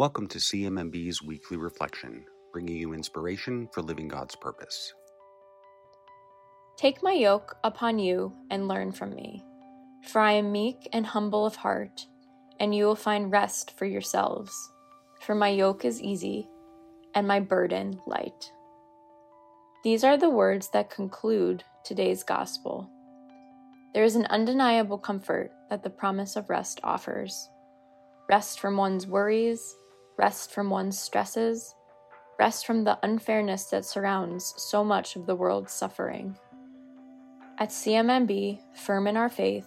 Welcome to CMMB's weekly reflection, bringing you inspiration for living God's purpose. Take my yoke upon you and learn from me, for I am meek and humble of heart, and you will find rest for yourselves. For my yoke is easy and my burden light. These are the words that conclude today's gospel. There is an undeniable comfort that the promise of rest offers rest from one's worries, rest from one's stresses, rest from the unfairness that surrounds so much of the world's suffering. At CMMB, firm in our faith,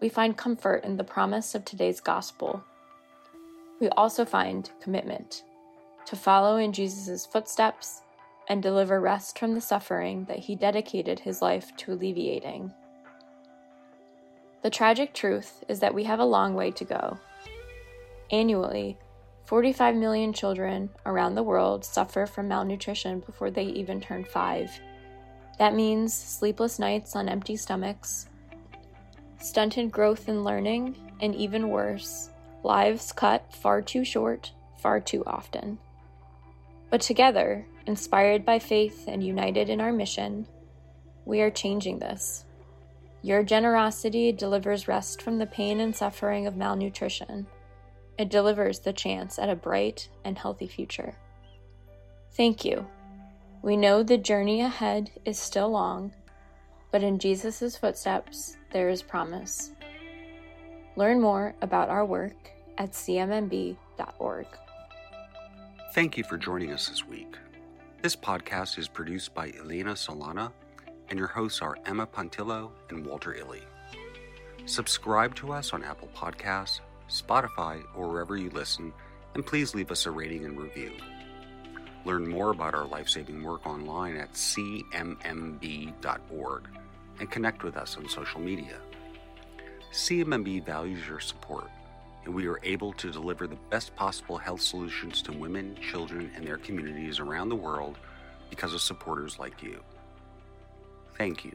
we find comfort in the promise of today's gospel. We also find commitment to follow in Jesus' footsteps and deliver rest from the suffering that he dedicated his life to alleviating. The tragic truth is that we have a long way to go. Annually, 45 million children around the world suffer from malnutrition before they even turn five. That means sleepless nights on empty stomachs, stunted growth in learning, and even worse, lives cut far too short, far too often. But together, inspired by faith and united in our mission, we are changing this. Your generosity delivers rest from the pain and suffering of malnutrition it delivers the chance at a bright and healthy future. Thank you. We know the journey ahead is still long, but in Jesus' footsteps there is promise. Learn more about our work at cmmb.org. Thank you for joining us this week. This podcast is produced by Elena Solana, and your hosts are Emma Pontillo and Walter Illy. Subscribe to us on Apple Podcasts, Spotify, or wherever you listen, and please leave us a rating and review. Learn more about our life saving work online at cmmb.org and connect with us on social media. CMMB values your support, and we are able to deliver the best possible health solutions to women, children, and their communities around the world because of supporters like you. Thank you.